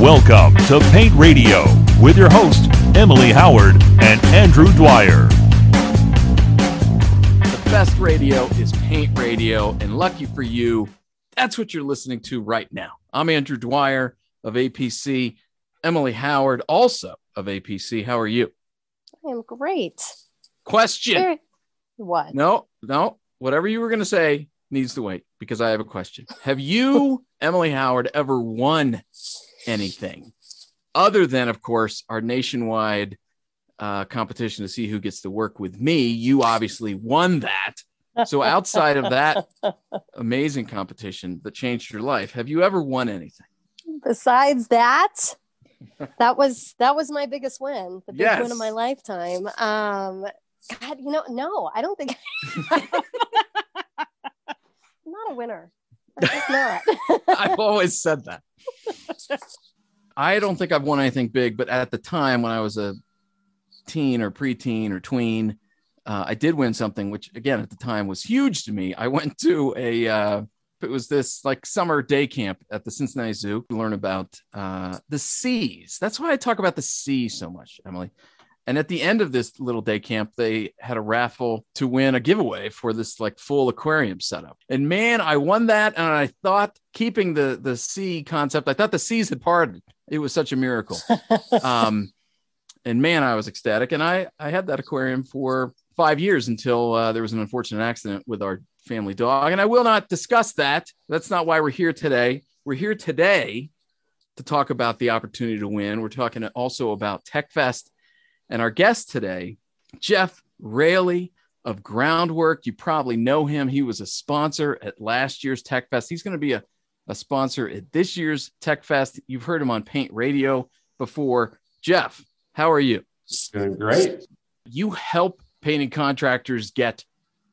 Welcome to Paint Radio with your host, Emily Howard and Andrew Dwyer. The best radio is Paint Radio, and lucky for you, that's what you're listening to right now. I'm Andrew Dwyer of APC, Emily Howard, also of APC. How are you? I am great. Question. Very- What? No, no, whatever you were going to say needs to wait because I have a question. Have you, Emily Howard, ever won anything other than, of course, our nationwide uh, competition to see who gets to work with me? You obviously won that. So, outside of that amazing competition that changed your life, have you ever won anything? Besides that, that was that was my biggest win, the biggest Yes. win of my lifetime. Um, God, you know, no, I don't think I'm not a winner. Not. I've always said that. I don't think I've won anything big, but at the time when I was a teen or preteen or tween, uh, I did win something, which again at the time was huge to me. I went to a, uh, it was this like summer day camp at the Cincinnati Zoo to learn about uh, the seas. That's why I talk about the sea so much, Emily. And at the end of this little day camp, they had a raffle to win a giveaway for this like full aquarium setup. And man, I won that. And I thought keeping the the sea concept, I thought the seas had parted. It was such a miracle. Um, and man, I was ecstatic. And I I had that aquarium for five years until uh, there was an unfortunate accident with our family dog. And I will not discuss that. That's not why we're here today. We're here today to talk about the opportunity to win. We're talking also about TechFest. And our guest today, Jeff Raley of Groundwork. You probably know him. He was a sponsor at last year's Tech Fest. He's going to be a, a sponsor at this year's Tech Fest. You've heard him on Paint Radio before. Jeff, how are you? Doing great. You help painting contractors get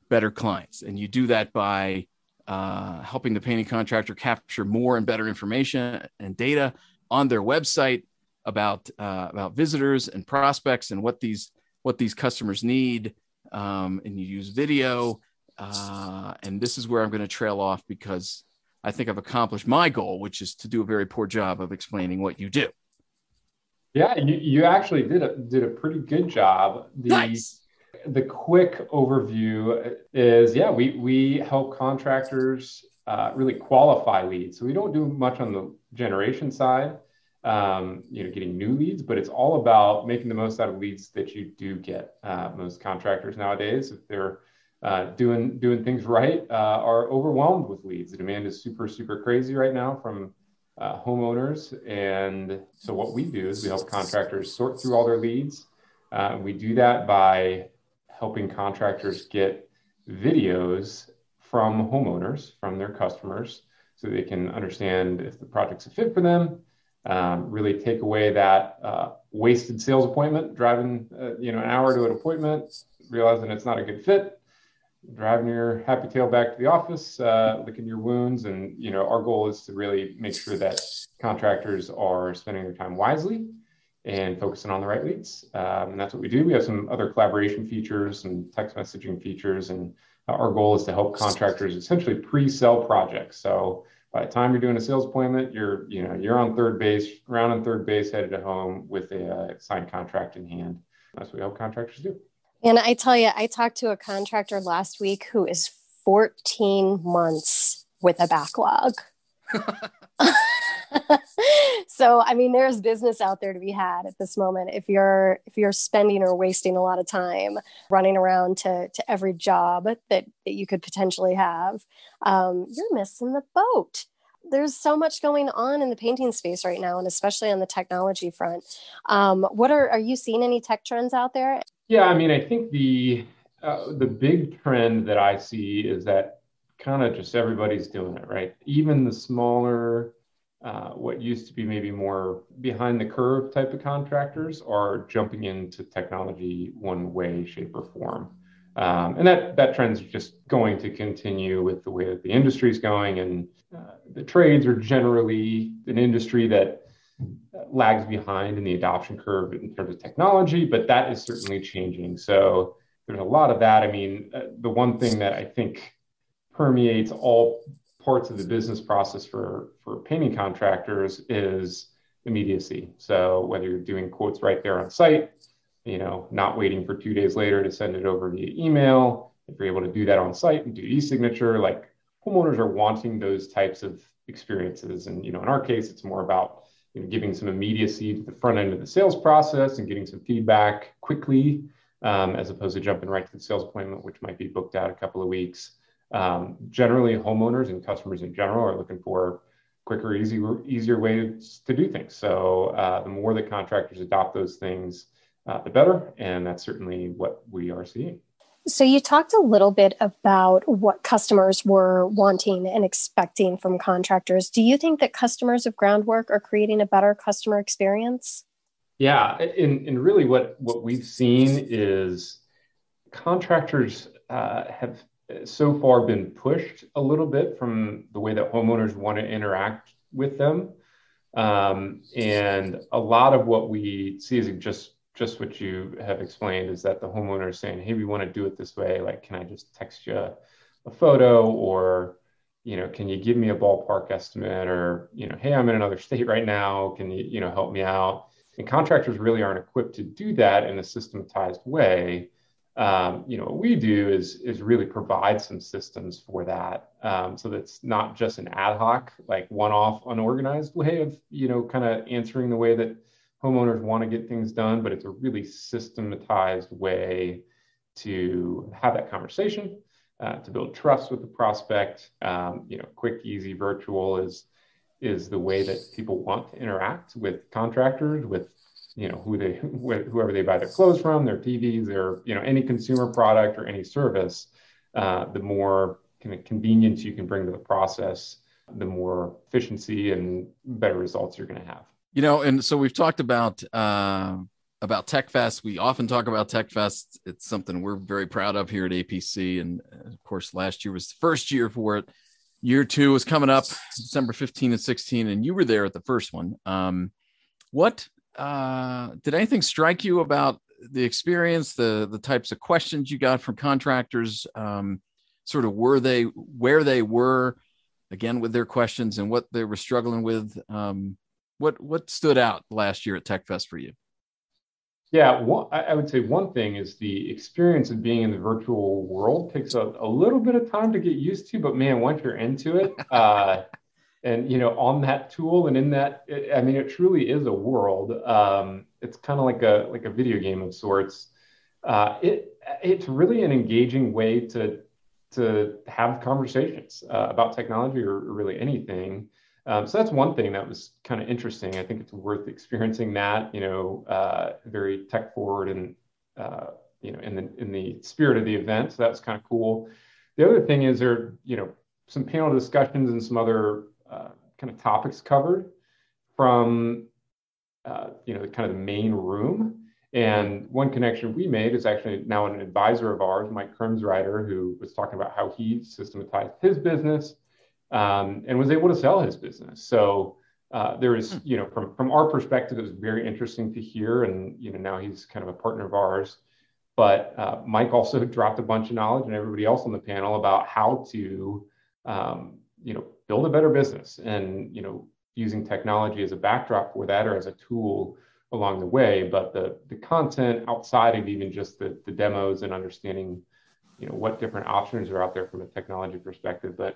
better clients, and you do that by uh, helping the painting contractor capture more and better information and data on their website about uh, about visitors and prospects and what these what these customers need. Um, and you use video. Uh, and this is where I'm going to trail off because I think I've accomplished my goal, which is to do a very poor job of explaining what you do. Yeah, you, you actually did a did a pretty good job. The Nice. the quick overview is yeah, we we help contractors uh, really qualify leads. So we don't do much on the generation side, um, you know, getting new leads, but it's all about making the most out of leads that you do get. Uh, most contractors nowadays, if they're uh, doing doing things right, uh, are overwhelmed with leads. The demand is super super crazy right now from uh, homeowners, and so what we do is we help contractors sort through all their leads. Uh, we do that by helping contractors get videos from homeowners, from their customers, so they can understand if the project's a fit for them. Um, really take away that uh, wasted sales appointment, driving uh, you know an hour to an appointment, realizing it's not a good fit, driving your happy tail back to the office, uh, licking your wounds, and you know our goal is to really make sure that contractors are spending their time wisely and focusing on the right leads. Um, and that's what we do. We have some other collaboration features and text messaging features, and our goal is to help contractors essentially pre-sell projects. So by the time you're doing a sales appointment, you're you know you're on third base, round on third base, headed to home with a uh, signed contract in hand. That's what we help contractors do. and I tell you, I talked to a contractor last week who is 14 months with a backlog. so I mean there's business out there to be had at this moment. If you're if you're spending or wasting a lot of time running around to to every job that that you could potentially have um, you're missing the boat. There's so much going on in the painting space right now and especially on the technology front. Um, what are are you seeing any tech trends out there? Yeah, I mean, I think the uh, the big trend that I see is that kind of just everybody's doing it, right? Even the smaller, uh, what used to be maybe more behind the curve type of contractors are jumping into technology one way, shape, or form. Um, and that that trend's just going to continue with the way that the industry is going, and uh, the trades are generally an industry that lags behind in the adoption curve in terms of technology, but that is certainly changing. So there's a lot of that. I mean, uh, the one thing that I think permeates all parts of the business process for for painting contractors is immediacy. So whether you're doing quotes right there on site, you know, not waiting for two days later to send it over via email, if you're able to do that on site and do e-signature, like homeowners are wanting those types of experiences. And you know, in our case, it's more about you know, giving some immediacy to the front end of the sales process and getting some feedback quickly, um, as opposed to jumping right to the sales appointment, which might be booked out a couple of weeks. Um, generally, homeowners and customers in general are looking for quicker, easier, easier ways to do things. So uh, the more that contractors adopt those things, uh, the better, and that's certainly what we are seeing. So, you talked a little bit about what customers were wanting and expecting from contractors. Do you think that customers of groundwork are creating a better customer experience? Yeah, and, and really what, what we've seen is contractors uh, have so far been pushed a little bit from the way that homeowners want to interact with them. Um, and a lot of what we see is just just what you have explained is that the homeowner is saying, "Hey, we want to do it this way. Like, can I just text you a photo, or you know, can you give me a ballpark estimate, or you know, hey, I'm in another state right now. Can you you know help me out?" And contractors really aren't equipped to do that in a systematized way. Um, you know, what we do is is really provide some systems for that, um, so that's not just an ad hoc, like one-off, unorganized way of you know, kind of answering the way that homeowners want to get things done, but it's a really systematized way to have that conversation, uh, to build trust with the prospect. Um, you know, quick, easy, virtual is is the way that people want to interact with contractors, with you know who they whoever they buy their clothes from, their TVs, their you know any consumer product or any service. Uh, the more kind of convenience you can bring to the process, the more efficiency and better results you're going to have. You know, and so we've talked about uh, about TechFest. We often talk about TechFest. It's something we're very proud of here at APC, and uh, of course, last year was the first year for it. Year two was coming up, December 15 and 16, and you were there at the first one. Um, what uh, did anything strike you about the experience, the the types of questions you got from contractors? Um, sort of were they where they were again with their questions and what they were struggling with? Um, what what stood out last year at TechFest for you? Yeah, one, I would say one thing is the experience of being in the virtual world takes a, a little bit of time to get used to, but man, once you're into it, uh, and you know, on that tool and in that, I mean, it truly is a world. Um, it's kind of like a like a video game of sorts. Uh, it it's really an engaging way to to have conversations uh, about technology or, or really anything. Um, so that's one thing that was kind of interesting. I think it's worth experiencing that, you know, uh, very tech forward and, uh, you know, in the, in the spirit of the event. So that's kind of cool. The other thing is there, you know, some panel discussions and some other uh, kind of topics covered from, uh, you know, kind of the main room. And one connection we made is actually now an advisor of ours, Mike Krumsreiter, who was talking about how he systematized his business um, and was able to sell his business. So uh, there is, hmm. you know, from from our perspective, it was very interesting to hear. And you know, now he's kind of a partner of ours. But uh, Mike also dropped a bunch of knowledge, and everybody else on the panel about how to, um, you know, build a better business, and you know, using technology as a backdrop for that or as a tool along the way. But the the content outside of even just the the demos and understanding, you know, what different options are out there from a technology perspective, but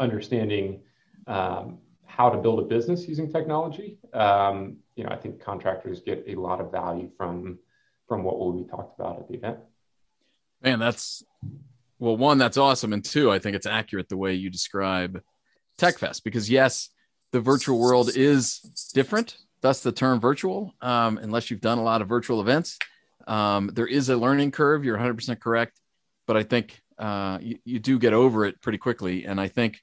understanding um, how to build a business using technology, um, you know, I think contractors get a lot of value from from what will be talked about at the event. Man, that's well, one, that's awesome, and two, I think it's accurate the way you describe TechFest because yes, the virtual world is different. That's the term virtual. Um, unless you've done a lot of virtual events, um, there is a learning curve. You're 100% correct, but I think uh, you, you do get over it pretty quickly. And I think,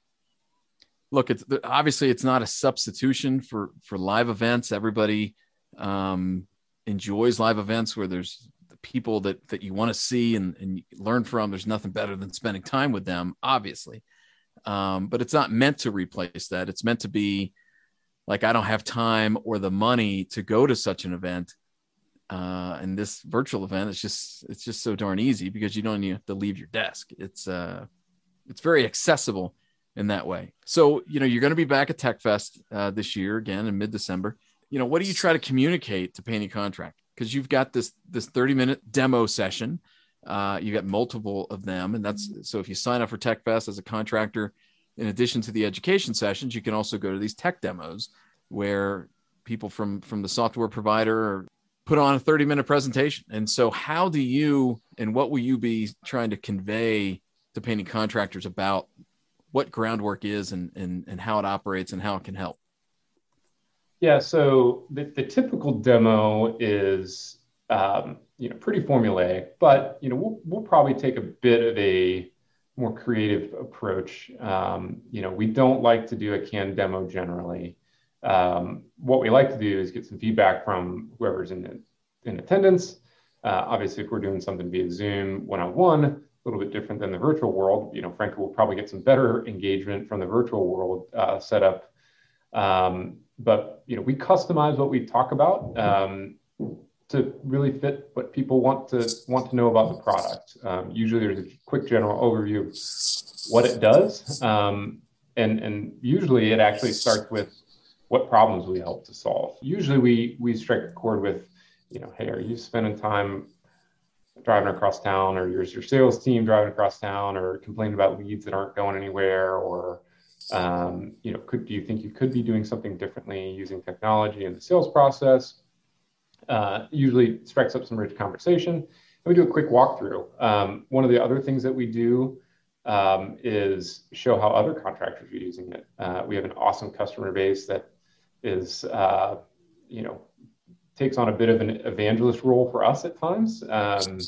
look, it's obviously it's not a substitution for for live events. Everybody um, enjoys live events where there's the people that that you want to see and, and learn from. There's nothing better than spending time with them, obviously. Um, but it's not meant to replace that. It's meant to be like I don't have time or the money to go to such an event uh, and this virtual event it's just it's just so darn easy because you don't even have to leave your desk it's uh it's very accessible in that way. So, you know, you're going to be back at TechFest uh, this year again in mid December. You know, what do you try to communicate to painting contract? Because you've got this this 30 minute demo session. Uh, you got multiple of them, and that's so if you sign up for Tech Fest as a contractor, in addition to the education sessions, you can also go to these tech demos where people from from the software provider put on a 30 minute presentation. And so, how do you and what will you be trying to convey to painting contractors about what groundwork is and, and, and how it operates and how it can help? Yeah, so the, the typical demo is um, you know pretty formulaic, but you know we'll, we'll probably take a bit of a more creative approach. Um, you know, we don't like to do a canned demo generally. Um, what we like to do is get some feedback from whoever's in in attendance. Uh, obviously, if we're doing something via Zoom one-on-one, a little bit different than the virtual world. You know, frankly, we'll probably get some better engagement from the virtual world uh, setup. Um, but you know, we customize what we talk about um, to really fit what people want to want to know about the product. Um, usually, there's a quick general overview of what it does, um, and and usually it actually starts with what problems we help to solve. Usually, we we strike a chord with, you know, hey, are you spending time driving across town, or your your sales team driving across town, or complaining about leads that aren't going anywhere, or um, you know, could do you think you could be doing something differently using technology in the sales process? Uh, usually strikes up some rich conversation. And we do a quick walkthrough. Um, one of the other things that we do um, is show how other contractors are using it. Uh, we have an awesome customer base that is, uh, you know, takes on a bit of an evangelist role for us at times. Um,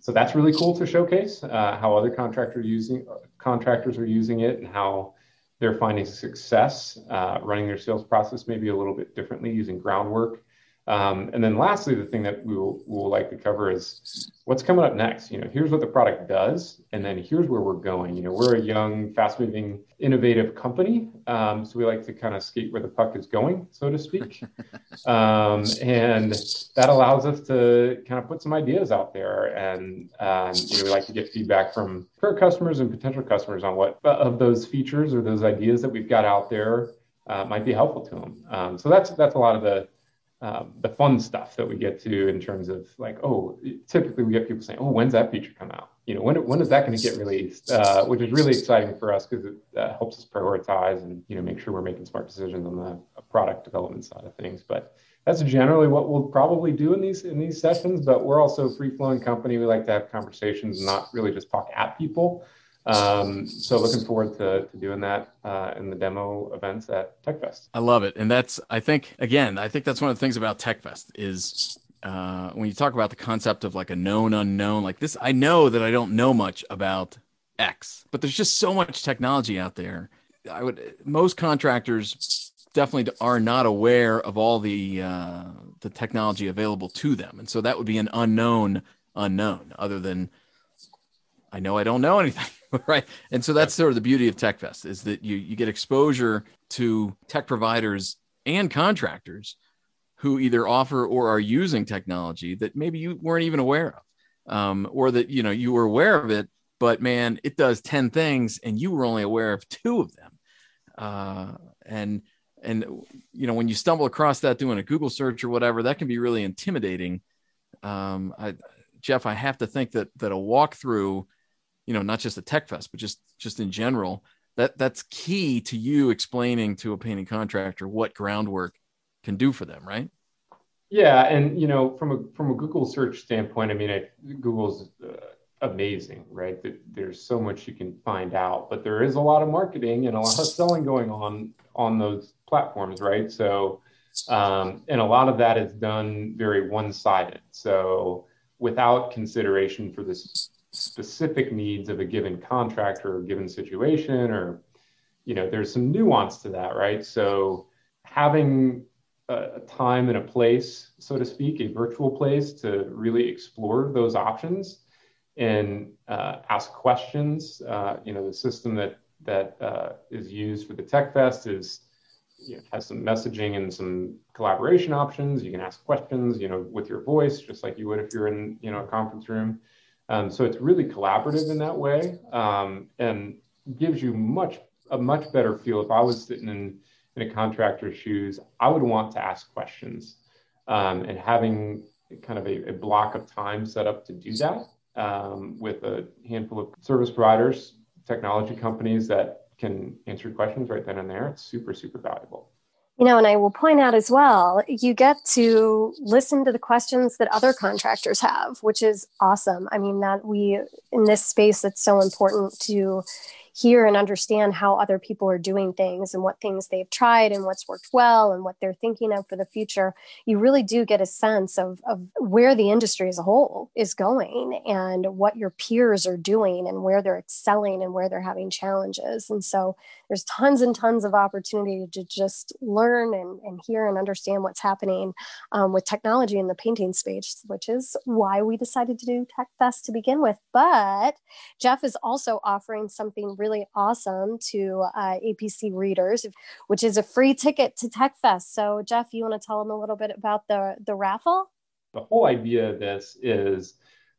so that's really cool to showcase uh, how other contractors using contractors are using it and how they're finding success uh, running their sales process maybe a little bit differently using groundwork. Um, and then lastly, the thing that we will, will likely cover is what's coming up next. You know, here's what the product does, and then here's where we're going. You know, we're a young, fast-moving, innovative company, um, so we like to kind of skate where the puck is going, so to speak. um, and that allows us to kind of put some ideas out there, and um, you know, we like to get feedback from current customers and potential customers on what of those features or those ideas that we've got out there uh, might be helpful to them. Um, so that's that's a lot of the um, the fun stuff that we get to in terms of like, oh, typically we get people saying, oh, when's that feature come out? You know, when, when is that going to get released? Uh, which is really exciting for us because it uh, helps us prioritize and, you know, make sure we're making smart decisions on the product development side of things. But that's generally what we'll probably do in these in these sessions. But we're also a free flowing company. We like to have conversations and not really just talk at people. Um, so looking forward to, to doing that uh, in the demo events at TechFest. I love it, and that's I think again I think that's one of the things about TechFest is uh, when you talk about the concept of like a known unknown like this. I know that I don't know much about X, but there's just so much technology out there. I would most contractors definitely are not aware of all the uh, the technology available to them, and so that would be an unknown unknown other than I know I don't know anything. right? And so that's sort of the beauty of techfest is that you you get exposure to tech providers and contractors who either offer or are using technology that maybe you weren't even aware of um, or that you know you were aware of it but man it does 10 things and you were only aware of two of them. Uh, and and you know when you stumble across that doing a google search or whatever that can be really intimidating. Um, I, jeff i have to think that that a walkthrough you know not just a tech fest but just just in general that that's key to you explaining to a painting contractor what groundwork can do for them right? Yeah and you know from a from a google search standpoint i mean it, google's uh, amazing right? There's so much you can find out but there is a lot of marketing and a lot of selling going on on those platforms right? So um, and a lot of that is done very one-sided. So without consideration for this specific needs of a given contractor or given situation or you know there's some nuance to that right? So having a, time and a place so to speak a virtual place to really explore those options and uh, ask questions uh, you know the system that that uh, is used for the tech fest is you know, has some messaging and some collaboration options. You can ask questions you know with your voice just like you would if you're in you know a conference room um, so it's really collaborative in that way um, and gives you much a much better feel if I was sitting in, in a contractor's shoes. I would want to ask questions, um, and having kind of a, a, block of time set up to do that um, with a handful of service providers, technology companies that can answer questions right then and there. It's super super valuable. You know, and I will point out as well, you get to listen to the questions that other contractors have, which is awesome. I mean, that we, in this space, it's so important to hear and understand how other people are doing things and what things they've tried and what's worked well and what they're thinking of for the future, you really do get a sense of, of where the industry as a whole is going and what your peers are doing and where they're excelling and where they're having challenges. And so there's tons and tons of opportunity to just learn and, and hear and understand what's happening um, with technology in the painting space, which is why we decided to do Tech Fest to begin with. But Jeff is also offering something really really awesome to uh, APC readers, which is a free ticket to TechFest. So, Jeff, you want to tell them a little bit about the the raffle? The whole idea of this is,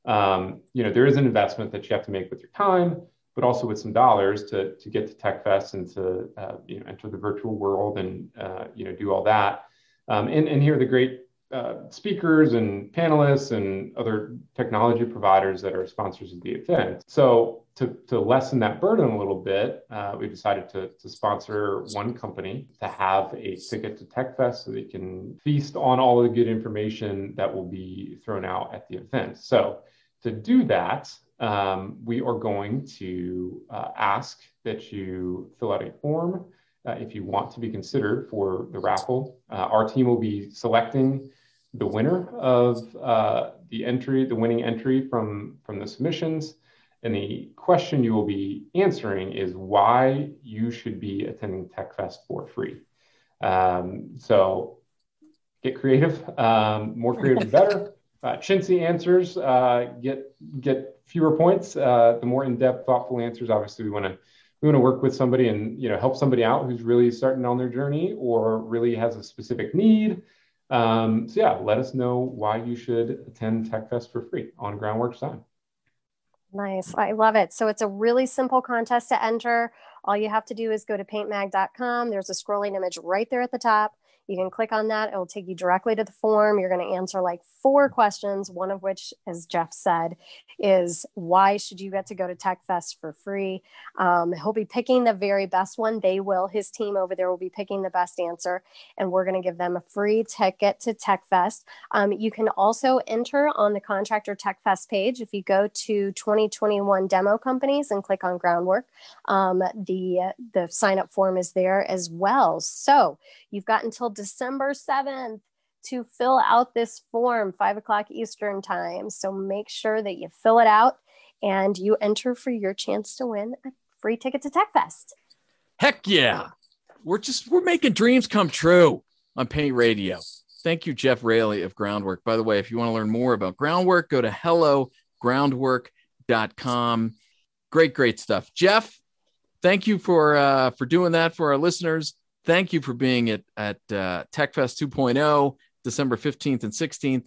um, you know, there is an investment that you have to make with your time, but also with some dollars to to get to TechFest and to uh, you know enter the virtual world and uh, you know do all that. Um, and, and hear the great uh, speakers and panelists and other technology providers that are sponsors of the event. So to, to lessen that burden a little bit, uh, we decided to, to sponsor one company to have a ticket to TechFest so they can feast on all the good information that will be thrown out at the event. So to do that, um, we are going to uh, ask that you fill out a form uh, if you want to be considered for the raffle. Uh, our team will be selecting the winner of uh, the entry, the winning entry from, from the submissions. And the question you will be answering is why you should be attending TechFest for free. Um, so get creative, um, more creative the better. Uh, chintzy answers uh, get get fewer points. Uh, the more in-depth, thoughtful answers, obviously, we want to we want to work with somebody and you know help somebody out who's really starting on their journey or really has a specific need um, so yeah, let us know why you should attend TechFest for free on Groundworks time. Nice. I love it. So it's a really simple contest to enter. All you have to do is go to paintmag.com. There's a scrolling image right there at the top. You can click on that. It will take you directly to the form. You're going to answer like four questions, one of which, as Jeff said, is why should you get to go to TechFest for free? Um, he'll be picking the very best one. They will. His team over there will be picking the best answer, and we're going to give them a free ticket to TechFest. Um, you can also enter on the Contractor TechFest page. If you go to 2021 demo companies and click on groundwork, um, the the sign up form is there as well. So you've got until December 7th to fill out this form, five o'clock Eastern time. So make sure that you fill it out and you enter for your chance to win a free ticket to TechFest. Heck yeah. We're just we're making dreams come true on Paint Radio. Thank you, Jeff Raley of Groundwork. By the way, if you want to learn more about Groundwork, go to hellogroundwork.com. Great, great stuff. Jeff, thank you for uh, for doing that for our listeners thank you for being at at uh, TechFest 2.0, December 15th and 16th.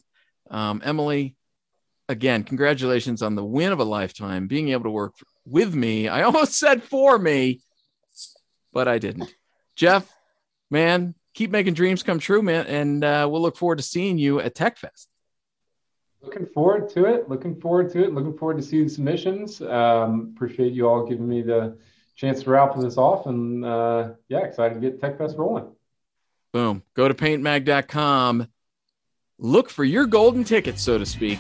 Um, Emily, again, congratulations on the win of a lifetime, being able to work with me. I almost said for me, but I didn't. Jeff, man, keep making dreams come true, man, and uh, we'll look forward to seeing you at TechFest. Looking forward to it. Looking forward to it. Looking forward to seeing submissions. Um, appreciate you all giving me the chance to wrap this off. And uh, yeah, excited to get Tech Fest rolling. Boom. Go to paintmag.com. Look for your golden ticket, so to speak.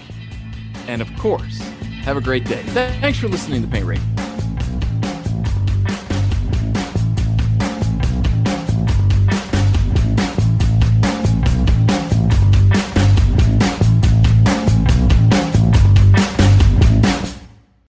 And of course, have a great day. Thanks for listening to Paint Radio.